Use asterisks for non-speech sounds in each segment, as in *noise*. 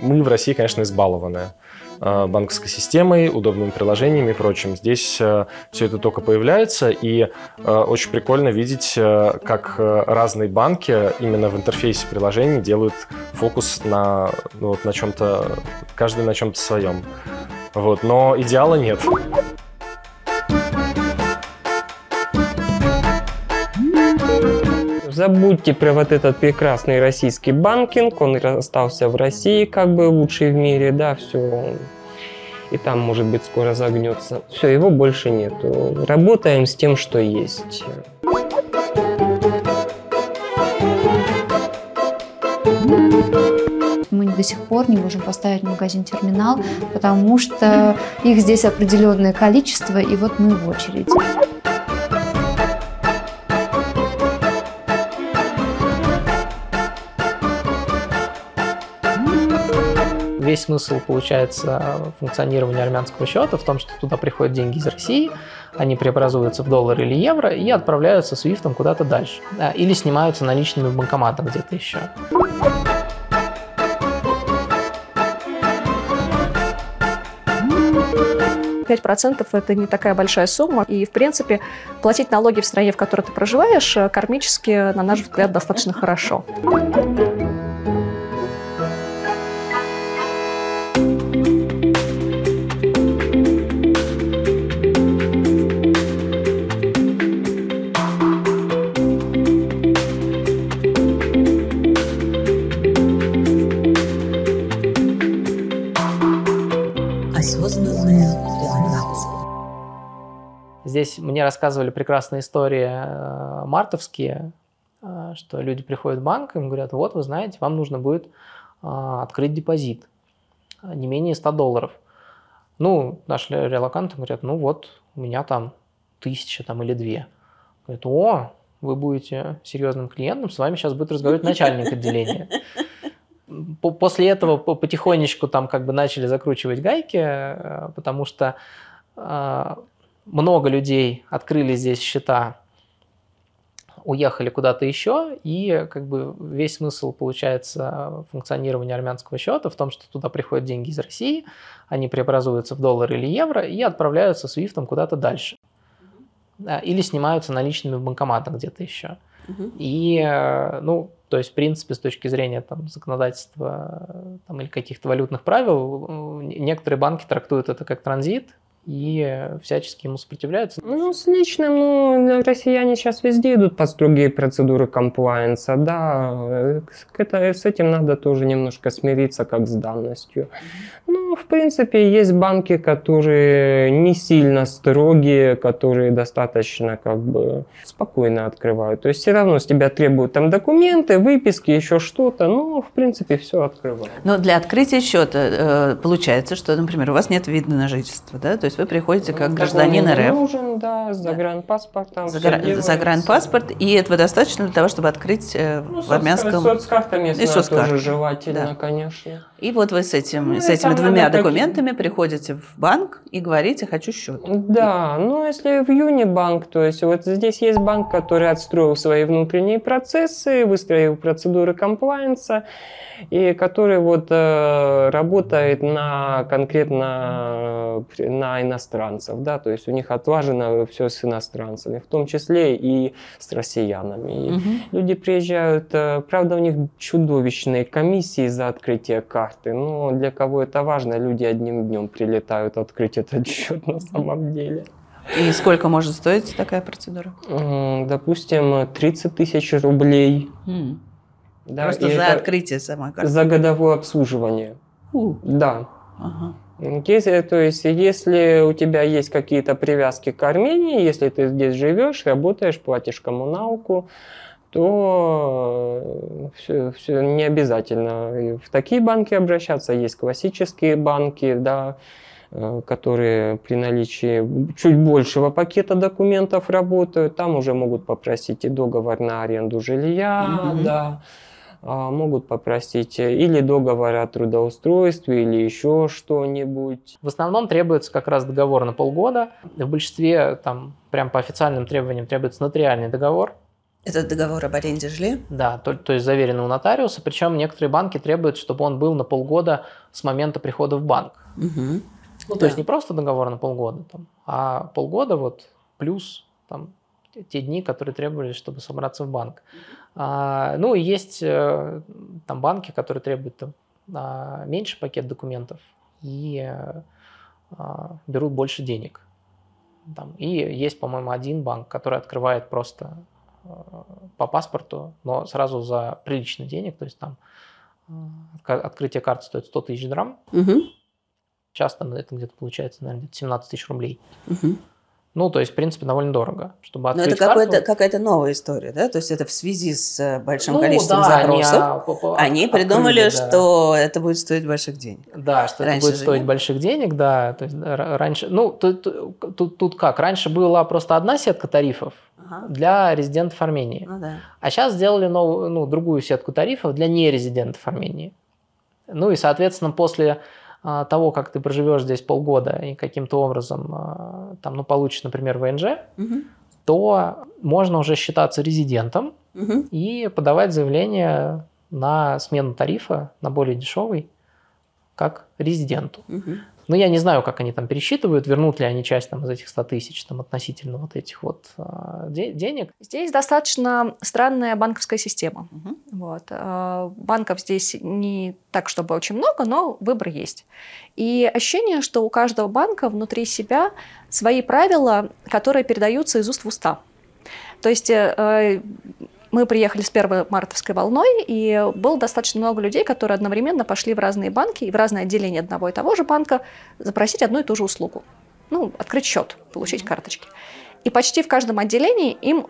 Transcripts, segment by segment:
Мы в России, конечно, избалованы э, банковской системой, удобными приложениями и прочим. Здесь э, все это только появляется, и э, очень прикольно видеть, как разные банки именно в интерфейсе приложений делают фокус на, ну, вот, на чем-то, каждый на чем-то своем. Вот, но идеала нет. Забудьте про вот этот прекрасный российский банкинг, он остался в России как бы лучший в мире, да, все. И там, может быть, скоро загнется. Все, его больше нету. Работаем с тем, что есть. мы до сих пор не можем поставить магазин-терминал, потому что их здесь определенное количество, и вот мы в очереди. Весь смысл, получается, функционирования армянского счета в том, что туда приходят деньги из России, они преобразуются в доллар или евро и отправляются свифтом куда-то дальше. Да, или снимаются наличными в банкоматах где-то еще. Пять процентов это не такая большая сумма. И, в принципе, платить налоги в стране, в которой ты проживаешь, кармически, на наш взгляд, достаточно хорошо. Мне рассказывали прекрасные истории э, мартовские, э, что люди приходят в банк, им говорят, вот, вы знаете, вам нужно будет э, открыть депозит не менее 100 долларов. Ну, наши релаканты говорят, ну вот, у меня там тысяча там, или две. Говорят, о, вы будете серьезным клиентом, с вами сейчас будет разговаривать начальник отделения. После этого потихонечку там как бы начали закручивать гайки, потому что много людей открыли здесь счета, уехали куда-то еще, и как бы весь смысл, получается, функционирования армянского счета в том, что туда приходят деньги из России, они преобразуются в доллар или евро и отправляются свифтом куда-то дальше. Или снимаются наличными в банкоматах где-то еще. И, ну, то есть, в принципе, с точки зрения там, законодательства там, или каких-то валютных правил, некоторые банки трактуют это как транзит, и всячески ему сопротивляются. Ну, с личным, ну, россияне сейчас везде идут по строгие процедуры комплайенса, да, это, с этим надо тоже немножко смириться, как с данностью. Ну, в принципе, есть банки, которые не сильно строгие, которые достаточно, как бы, спокойно открывают. То есть, все равно с тебя требуют там документы, выписки, еще что-то, ну, в принципе, все открывают. Но для открытия счета э, получается, что, например, у вас нет вида на жительство, да, то есть вы приходите как гражданин РФ. нужен, да, загранпаспорт. Там Загра... Загранпаспорт, и этого достаточно для того, чтобы открыть э, ну, в армянском... Соцкарта местная соцкарта. тоже желательно, да. конечно. И вот вы с, этим, ну, с этими двумя документами приходите в банк и говорите «хочу счет». Да, ну если в Юнибанк, то есть вот здесь есть банк, который отстроил свои внутренние процессы, выстроил процедуры комплайенса, и который вот э, работает на конкретно э, на иностранцев, да, то есть у них отлажено все с иностранцами, в том числе и с россиянами. И угу. Люди приезжают, э, правда, у них чудовищные комиссии за открытие карты, но для кого это важно, люди одним днем прилетают открыть этот *laughs* счет на самом деле. И сколько может стоить такая процедура? Допустим, 30 тысяч рублей. Mm. Да, Просто за открытие сама карты? За годовое обслуживание. У. Да. Ага. Если, то есть, если у тебя есть какие-то привязки к Армении, если ты здесь живешь, работаешь, платишь коммуналку, то все, все не обязательно в такие банки обращаться. Есть классические банки, да, э, которые при наличии чуть большего пакета документов работают. Там уже могут попросить и договор на аренду жилья, mm-hmm. да могут попросить э, или договор о трудоустройстве, или еще что-нибудь. В основном требуется как раз договор на полгода. В большинстве, там, прям по официальным требованиям требуется нотариальный договор. Это договор об аренде жилья? Да, то, то есть заверенный у нотариуса, причем некоторые банки требуют, чтобы он был на полгода с момента прихода в банк. Угу. Ну, Да. то есть не просто договор на полгода, там, а полгода вот плюс там, те дни, которые требовались, чтобы собраться в банк. А, ну и есть э, там банки, которые требуют там, а, меньше пакет документов и э, а, берут больше денег. Там. И есть, по-моему, один банк, который открывает просто э, по паспорту, но сразу за приличный денег, то есть там открытие карты стоит 100 тысяч драм, Угу. часто это где-то получается, наверное, где-то 17 тысяч рублей. Угу. Ну, то есть, в принципе, довольно дорого, чтобы Но открыть это какой-то, карту. какая-то новая история, да? То есть это в связи с э, большим Ну, количеством да, они, запросов. а, по- по- Они открыли, придумали, да. что это будет стоить больших денег. Да, что Раньше это будет стоить нет. больших денег, да. То есть раньше, ну, тут, тут, тут как? Раньше была просто одна сетка тарифов Ага. для резидентов Армении. Ну да. А сейчас сделали новую, ну, другую сетку тарифов для нерезидентов Армении. Ну и, соответственно, после того, как ты проживешь здесь полгода и каким-то образом а, там, ну, получишь, например, ВНЖ, Мгм. то можно уже считаться резидентом Мгм. и подавать заявление на смену тарифа на более дешевый как резиденту. Мгм. Ну, я не знаю, как они там пересчитывают, вернут ли они часть там, из этих 100 тысяч там, относительно вот этих вот а, де- денег. Здесь достаточно странная банковская система. Мгм. Вот. а, Банков здесь не так, чтобы очень много, но выбор есть. И ощущение, что у каждого банка внутри себя свои правила, которые передаются из уст в уста. То есть э, мы приехали с первой мартовской волной, и было достаточно много людей, которые одновременно пошли в разные банки и в разные отделения одного и того же банка запросить одну и ту же услугу. Ну, открыть счет, получить карточки. И почти в каждом отделении им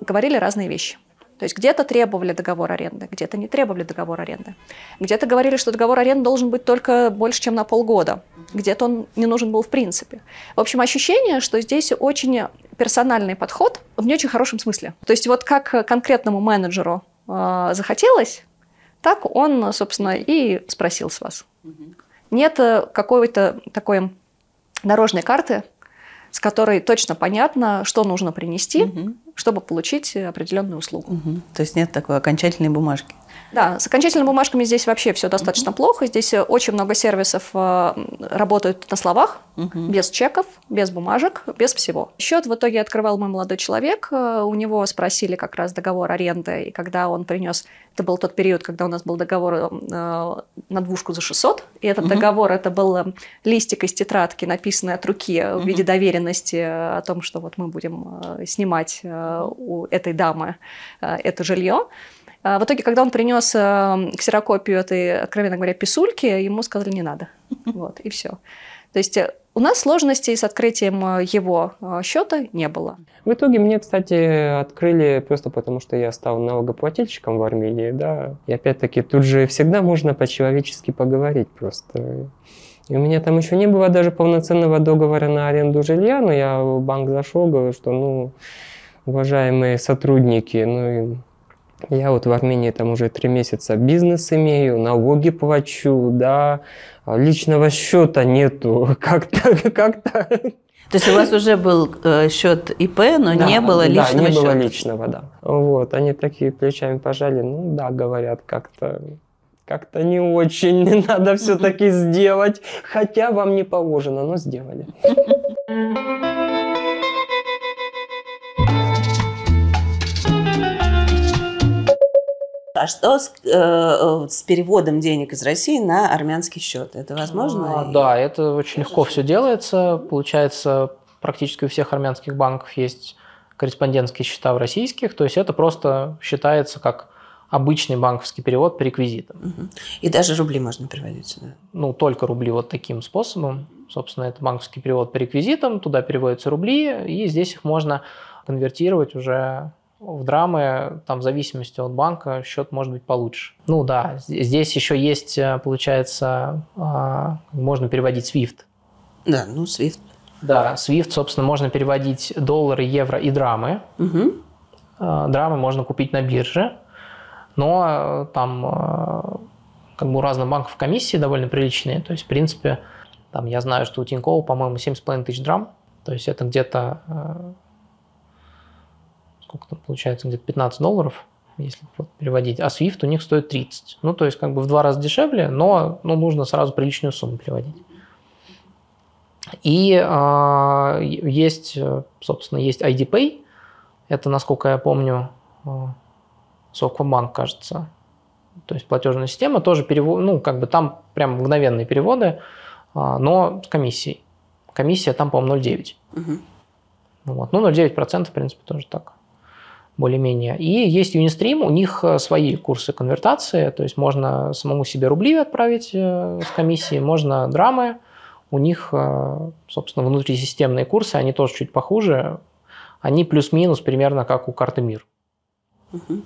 говорили разные вещи. То есть где-то требовали договор аренды, где-то не требовали договор аренды. Где-то говорили, что договор аренды должен быть только больше, чем на полгода. Где-то он не нужен был в принципе. В общем, ощущение, что здесь очень персональный подход в не очень хорошем смысле. То есть вот как конкретному менеджеру э, захотелось, так он, собственно, и спросил с вас. Нет э, какой-то такой дорожной карты, с которой точно понятно, что нужно принести, Мгм. чтобы получить определенную услугу. Мгм. То есть нет такой окончательной бумажки. Да, с окончательными бумажками здесь вообще все достаточно плохо. Здесь э, очень много сервисов э, работают на словах, Мгм. без чеков, без бумажек, без всего. Счет в итоге открывал мой молодой человек. э, У него спросили как раз договор аренды, и когда он принес, это был тот период, когда у нас был договор на двушку за 600, и этот Мгм. договор, это был листик из тетрадки, написанный от руки в виде доверенности о том, что вот мы будем снимать у этой дамы это жилье. А В итоге, когда он принес э, ксерокопию этой, откровенно говоря, писульки, ему сказали, не надо. *laughs* Вот, и все. То есть э, у нас сложностей с открытием э, его э, счета не было. В итоге мне, кстати, открыли просто потому, что я стал налогоплательщиком в Армении, да. И опять-таки тут же всегда можно по-человечески поговорить просто. И у меня там еще не было даже полноценного договора на аренду жилья, но я в банк зашел, говорю, что, ну, уважаемые сотрудники, ну, и я вот в Армении там уже три месяца бизнес имею, налоги плачу, да, а личного счета нету, *laughs* как-то, как-то То есть у вас уже был э, счет ИП, но Да, не было личного Да, не счета. было личного, да. Вот, они такие плечами пожали, ну да, говорят, как-то как-то не очень *laughs* надо все-таки сделать, хотя вам не положено, но сделали. *laughs* А что с, э, с переводом денег из России на армянский счет? Это возможно? А, да, это очень легко все делается. Получается, практически у всех армянских банков есть корреспондентские счета в российских. То есть это просто считается как обычный банковский перевод по реквизитам. Мгм. И даже рубли можно переводить сюда. Ну, только рубли вот таким способом. Собственно, это банковский перевод по реквизитам, туда переводятся рубли, и здесь их можно конвертировать уже в драмы, там в зависимости от банка счет может быть получше. Ну да, здесь еще есть, э, получается, а, можно переводить SWIFT. Да, ну, SWIFT. Да, SWIFT, собственно, можно переводить доллары, евро и драмы. Э, Драмы можно купить на бирже, но э, там как бы у разных банков комиссии довольно приличные. То есть, в принципе, там я знаю, что у Тинькова, по-моему, 7,5 тысяч драм. То есть это где-то сколько там получается, где-то 15 долларов, если вот переводить, а Swift у них стоит 30. Ну, то есть как бы в два раза дешевле, но ну, нужно сразу приличную сумму переводить. И э, есть, собственно, есть IDPay. Это, насколько я помню, Совкомбанк, кажется. То есть платежная система тоже перевод, ну, как бы там прям мгновенные переводы, а, но с комиссией. Комиссия там, по-моему, 0,9. Угу. Вот. Ну, 0,9%, в принципе, тоже так более-менее. И есть Unistream, у них э, свои курсы конвертации, то есть можно самому себе рубли отправить э, с комиссией, можно драмы. У них, э, собственно, внутрисистемные курсы, они тоже чуть похуже. Они плюс-минус примерно как у карты МИР. Угу.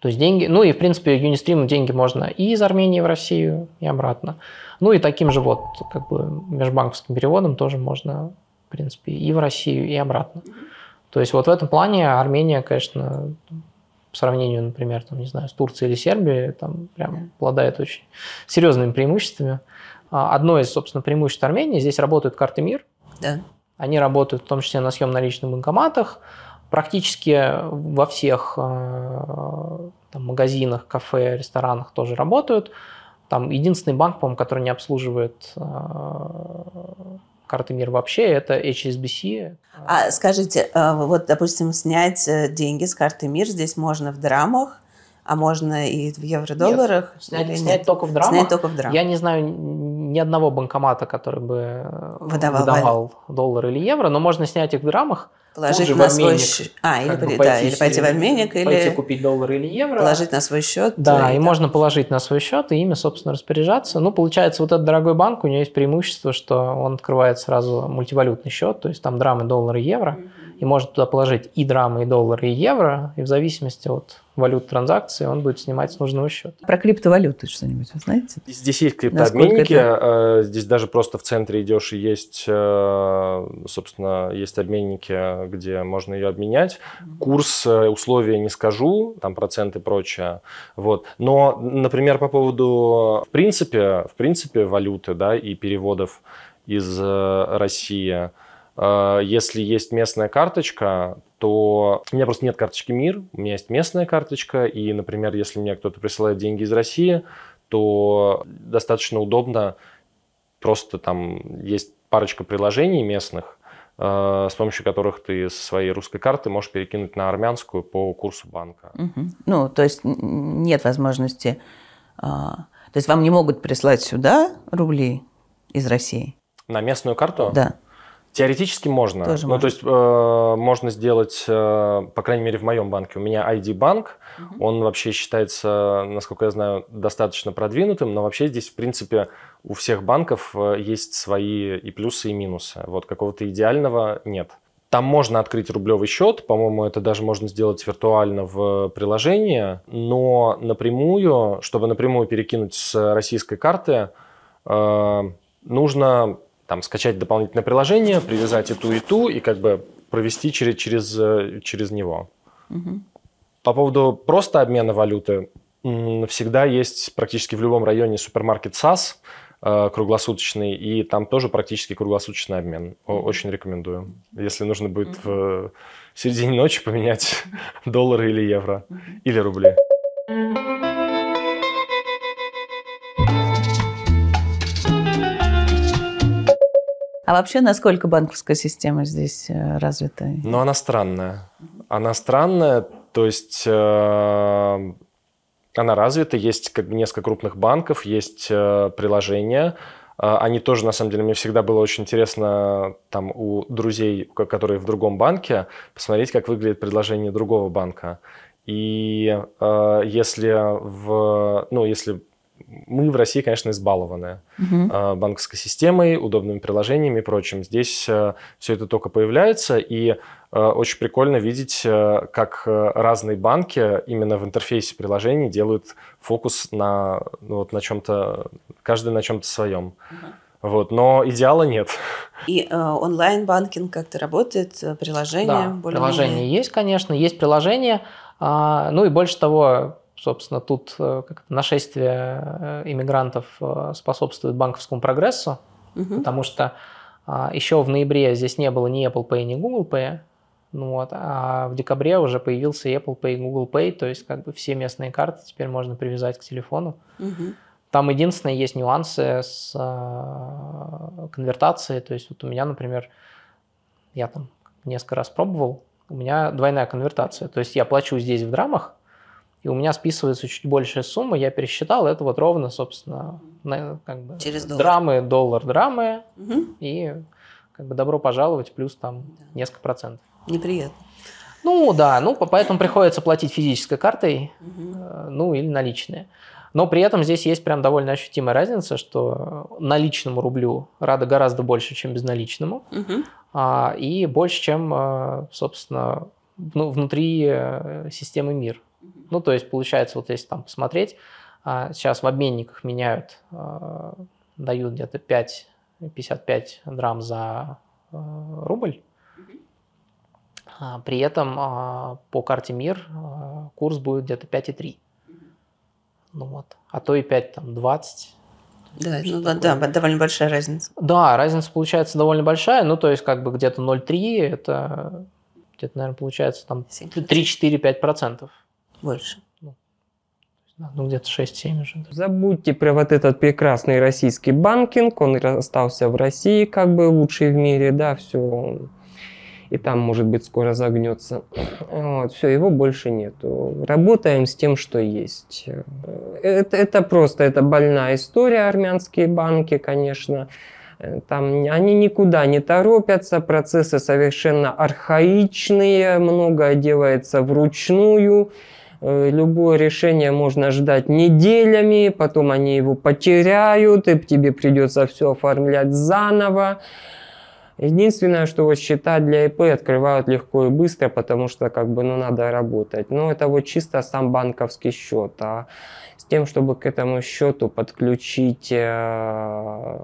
То есть деньги, ну и в принципе Unistream деньги можно и из Армении в Россию, и обратно. Ну и таким же вот как бы межбанковским переводом тоже можно, в принципе, и в Россию, и обратно. То есть вот в этом плане Армения, конечно, по сравнению, например, там, не знаю, с Турцией или Сербией, там прям обладает очень серьезными преимуществами. А, одно из, собственно, преимуществ Армении, здесь работают карты МИР. Да. Они работают в том числе на съем наличных банкоматах, Практически во всех э, там, магазинах, кафе, ресторанах тоже работают. Там единственный банк, по-моему, который не обслуживает э, карты МИР вообще, это HSBC. А скажите, э, вот, допустим, снять деньги с карты МИР здесь можно в драмах, а можно и в евро-долларах? Нет, снять, снять только в драмах. Снять только в драмах. Я не знаю ни одного банкомата, который бы выдавал, выдавал доллар или евро, но можно снять их в драмах, Положить на свой счет. А, или, бы да, или пойти в обменник, или пойти купить доллар или евро. Положить на свой счет. Да, и, и можно положить на свой счет и ими, собственно, распоряжаться. Ну, получается, вот этот дорогой банк, у него есть преимущество, что он открывает сразу мультивалютный счет, то есть там драмы, доллары, евро, mm-hmm. И может туда положить и драмы, и доллары, и евро, и в зависимости от валют транзакции он будет снимать с нужного счета. Про криптовалюты что-нибудь вы знаете? Здесь есть криптообменники, это... Э, здесь даже просто в центре идешь и есть, э, собственно, есть обменники, где можно ее обменять. Курс, э, условия не скажу, там проценты и прочее. Вот. Но, например, по поводу, в принципе, в принципе, валюты, да, и переводов из России, если есть местная карточка, то у меня просто нет карточки МИР, у меня есть местная карточка, и, например, если мне кто-то присылает деньги из России, то достаточно удобно, просто там есть парочка приложений местных, э, с помощью которых ты со своей русской карты можешь перекинуть на армянскую по курсу банка. Угу. Ну, то есть нет возможности... А, то есть вам не могут прислать сюда рубли из России? На местную карту? Да. Теоретически можно. Тоже ну, можно. то есть э, можно сделать, э, по крайней мере, в моем банке. У меня ID банк, угу. он вообще считается, насколько я знаю, достаточно продвинутым, но вообще здесь, в принципе, у всех банков э, есть свои и плюсы, и минусы. Вот какого-то идеального нет. Там можно открыть рублевый счет, по-моему, это даже можно сделать виртуально в приложении, но напрямую, чтобы напрямую перекинуть с российской карты, э, нужно там скачать дополнительное приложение, привязать и ту, и ту, и как бы провести через, через, э, через него. Угу. По поводу просто обмена валюты, всегда есть практически в любом районе супермаркет САС э, круглосуточный, и там тоже практически круглосуточный обмен. Очень рекомендую. Если нужно будет в середине ночи поменять *laughs* доллары или евро, или рубли. А вообще, насколько банковская система здесь э, развита? Ну, она странная. Она странная, то есть э, она развита, есть как несколько крупных банков, есть э, приложения, э, они тоже, на самом деле, мне всегда было очень интересно там у друзей, которые в другом банке, посмотреть, как выглядит предложение другого банка. И э, если в, ну, если мы в России, конечно, избалованы угу. банковской системой, удобными приложениями и прочим. Здесь э, все это только появляется, и э, очень прикольно видеть, как разные банки именно в интерфейсе приложений делают фокус на, ну, вот, на чем-то, каждый на чем-то своем. Угу. Вот, но идеала нет. И э, онлайн-банкинг как-то работает, приложение да, более приложение есть, конечно, есть приложение. А, ну и больше того, Собственно, тут э, нашествие э, иммигрантов э, способствует банковскому прогрессу, угу. потому что а, еще в ноябре здесь не было ни Apple Pay, ни Google Pay. Ну вот. А в декабре уже появился Apple Pay, Google Pay, то есть как бы все местные карты теперь можно привязать к телефону. Мгм. Там единственное есть нюансы с конвертацией. То есть вот у меня, например, я там несколько раз пробовал, у меня двойная конвертация. То есть я плачу здесь в драмах, и у меня списывается чуть большая сумма, я пересчитал, это вот ровно, собственно, на- как бы Через доллар. драмы, доллар, драмы, Мгм. и как бы добро пожаловать, плюс там несколько процентов. Неприятно. Ну да, ну по- поэтому приходится платить физической картой, э, ну или наличные. Но при этом здесь есть прям довольно ощутимая разница, что наличному рублю рада гораздо больше, чем безналичному, Мгм. а, и больше, чем, э, собственно, ну, внутри э, системы МИР. Ну, то есть, получается, вот если там посмотреть, а, сейчас в обменниках меняют, э, дают где-то 5, 55 драм за э, рубль. А, При этом а, по карте МИР а, курс будет где-то 5,3. Ну вот. А то и 5, там, 20. Да, ну, такое? да, довольно большая разница. Да, разница получается довольно большая. Ну, то есть, как бы где-то 0,3, это где-то, наверное, получается там 7%. 3-4-5 процентов. Больше. Да, Ну, где-то 6-7 уже. Забудьте про вот этот прекрасный российский банкинг, он остался в России как бы лучший в мире, да, все. И там, может быть, скоро загнется. Вот, все, его больше нету. Работаем с тем, что есть. Это, это просто, это больная история, армянские банки, конечно. Там они никуда не торопятся, процессы совершенно архаичные, многое делается вручную. Э, Любое решение можно ждать неделями, потом они его потеряют, и тебе придется все оформлять заново. Единственное, что вот счета для ИП открывают легко и быстро, потому что как бы ну, надо работать. Но это вот чисто сам банковский счет. А с тем, чтобы к этому счету подключить э,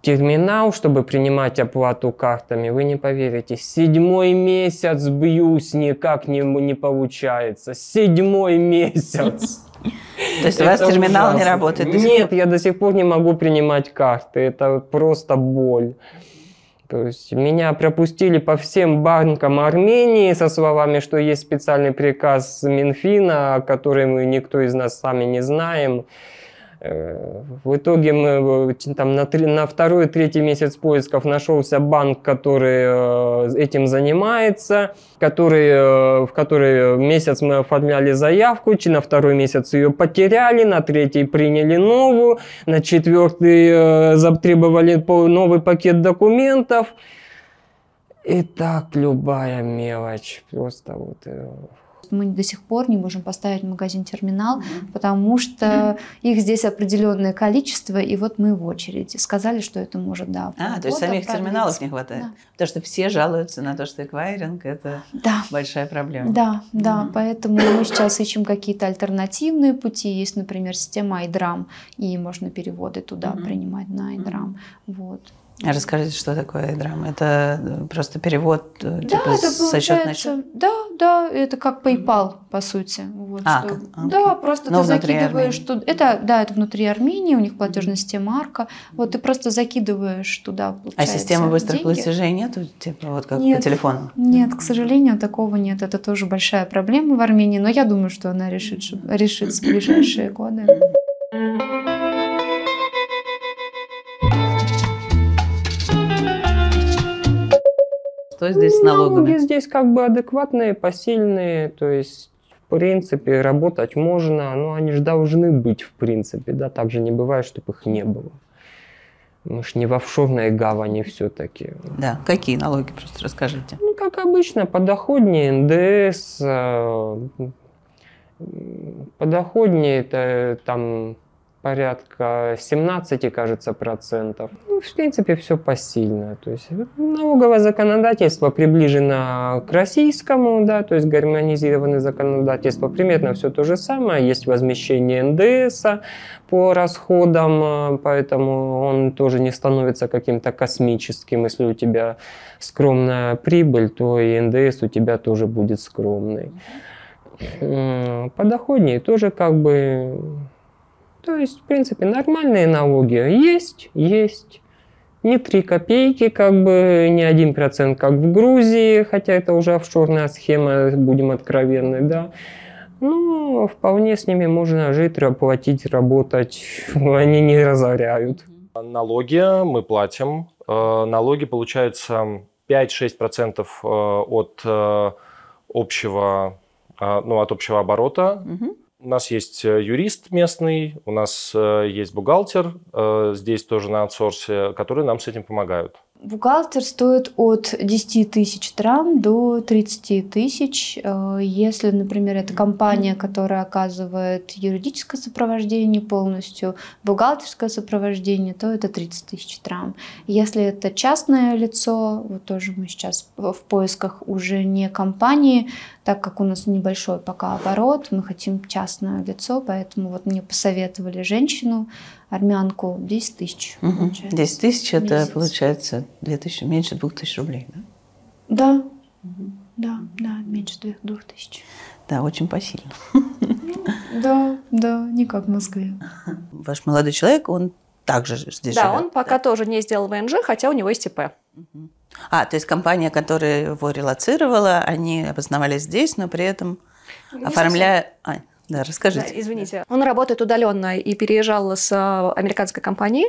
терминал, чтобы принимать оплату картами, вы не поверите. Седьмой месяц бьюсь, никак не, не получается. Седьмой месяц. То есть у вас терминал не работает? Нет, я до сих пор не могу принимать карты. Это просто боль. То есть меня пропустили по всем банкам Армении со словами, что есть специальный приказ Минфина, который мы никто из нас сами не знаем. В итоге мы э, там на, три- на второй, третий месяц поисков нашелся банк, который э, этим занимается, который, э, в который месяц мы оформляли заявку, на второй месяц ее потеряли, на третий приняли новую, на четвертый затребовали новый пакет документов. И так любая мелочь, просто вот... Мы до сих пор не можем поставить магазин-терминал, потому что их здесь определенное количество, и вот мы в очереди. Сказали, что это может, да, А, то есть самих терминалов продлиться. не хватает. Да. Потому что все жалуются на то, что эквайринг – это Да. большая проблема. Да, да, Мгм. поэтому мы сейчас ищем какие-то альтернативные пути. Есть, например, система iDram, и можно переводы туда Мгм. принимать на iDram. Вот. А расскажите, что такое iDram? Это э, просто перевод э, Да, типа это со счета на счет? да, да, это как PayPal, по сути. Вот, А, что- как- окей. да, просто Но ты закидываешь Армении. туда. Это, да, это внутри Армении, у них платежная система Арка. Вот ты просто закидываешь туда, А системы быстрых деньги. платежей нету? Типа вот как Нет. по телефону? Нет, к сожалению, такого нет. Это тоже большая проблема в Армении, но я думаю, что она решит, решится в ближайшие годы. Что здесь с налогами? Налоги здесь как бы адекватные, посильные, то есть в принципе работать можно, но они же должны быть в принципе, да, так же не бывает, чтобы их не было. Мы ж не в офшорной гавани все-таки. Да, какие налоги, просто расскажите. Ну, как обычно, подоходнее НДС, э, подоходнее это там порядка 17, кажется, процентов. Ну, в принципе, все посильно. То есть налоговое законодательство приближено к российскому, да, то есть гармонизированное законодательство. Примерно все то же самое. Есть возмещение НДС по расходам, э, поэтому он тоже не становится каким-то космическим. Если у тебя скромная прибыль, то и НДС у тебя тоже будет скромный. Подоходнее тоже как бы... То есть, в принципе, нормальные налоги есть, есть. Не 3 копейки, как бы, не 1%, как в Грузии, хотя это уже офшорная схема, будем откровенны, да. Ну, вполне с ними можно жить, платить, работать. *laughs* Они не разоряют. Налоги мы платим. Э, налоги получается 5-6% э, от э, общего, ну, от общего оборота. Мгм. У нас есть э, юрист местный, у нас э, есть бухгалтер, э, здесь тоже на аутсорсе, которые нам с этим помогают. Бухгалтер стоит от 10 тысяч драм до 30 тысяч. Если, например, это компания, которая оказывает юридическое сопровождение полностью, бухгалтерское сопровождение, то это 30 тысяч драм. Если это частное лицо, вот тоже мы сейчас в поисках уже не компании, так как у нас небольшой пока оборот, мы хотим частное лицо, поэтому вот мне посоветовали женщину, армянку, 10 тысяч. Получается. 10 тысяч это Месяц. получается 2000, меньше 2000 рублей. Да? Да, да, да, меньше двух, двух тысяч. да, очень посильно. Да, да, не как в Москве. *laughs* Ваш молодой человек, он также здесь Да, живет? он пока тоже не сделал ВНЖ, хотя у него есть ИП. Мгм. А, то есть компания, которая его релацировала, они обосновались здесь, но при этом оформляя... А, да, расскажите. Да, извините. Он работает удаленно и переезжал с а, американской компании,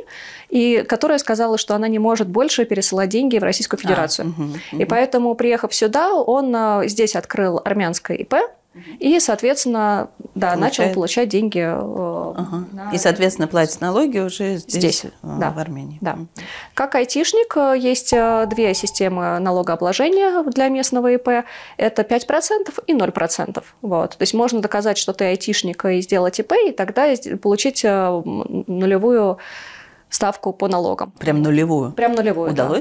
и которая сказала, что она не может больше пересылать деньги в Российскую Федерацию. А, мгм, И мгм. поэтому, приехав сюда, он а, здесь открыл армянское ИП, и, соответственно, да, начал Получает. получать деньги. э, Ага. на- И, соответственно, платит налоги уже здесь, Здесь, а, да. в Армении. Да. Как айтишник э, есть э, две системы налогообложения для местного ИП. Это 5% и 0%. Вот. То есть можно доказать, что ты айтишник и сделать ИП, и тогда получить э, нулевую ставку по налогам. Прям нулевую. Прям нулевую. да.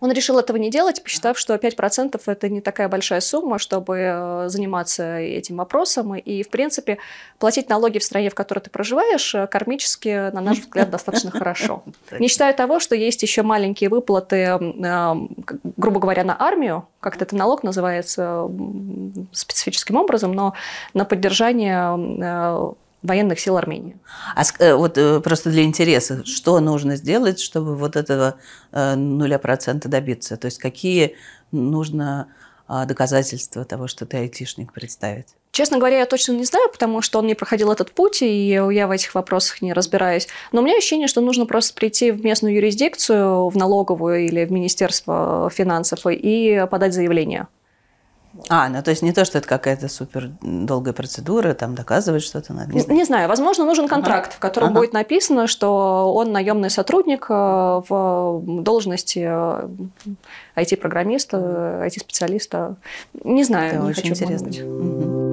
Он решил этого не делать, посчитав, что 5% это не такая большая сумма, чтобы э, заниматься этим вопросом. И, в принципе, платить налоги в стране, в которой ты проживаешь, э, кармически, на наш взгляд, достаточно хорошо. Не считая того, что есть еще маленькие выплаты, грубо говоря, на армию, как-то это налог называется специфическим образом, но на поддержание э, военных сил Армении. А э, вот э, просто для интереса, что нужно сделать, чтобы вот этого э, нуля процента добиться? То есть какие нужно а, доказательства того, что ты айтишник, представить? Честно говоря, я точно не знаю, потому что он не проходил этот путь, и я в этих вопросах не разбираюсь. Но у меня ощущение, что нужно просто прийти в местную юрисдикцию, в налоговую или в Министерство финансов и подать заявление. А, ну то есть не то, что это какая-то супер долгая процедура, там доказывать что-то надо. Не Не, знаю. возможно, нужен контракт, в котором Ага. будет написано, что он наемный сотрудник э, в должности э, IT-программиста, IT-специалиста. Не знаю, Это не очень хочу интересно. Мгм.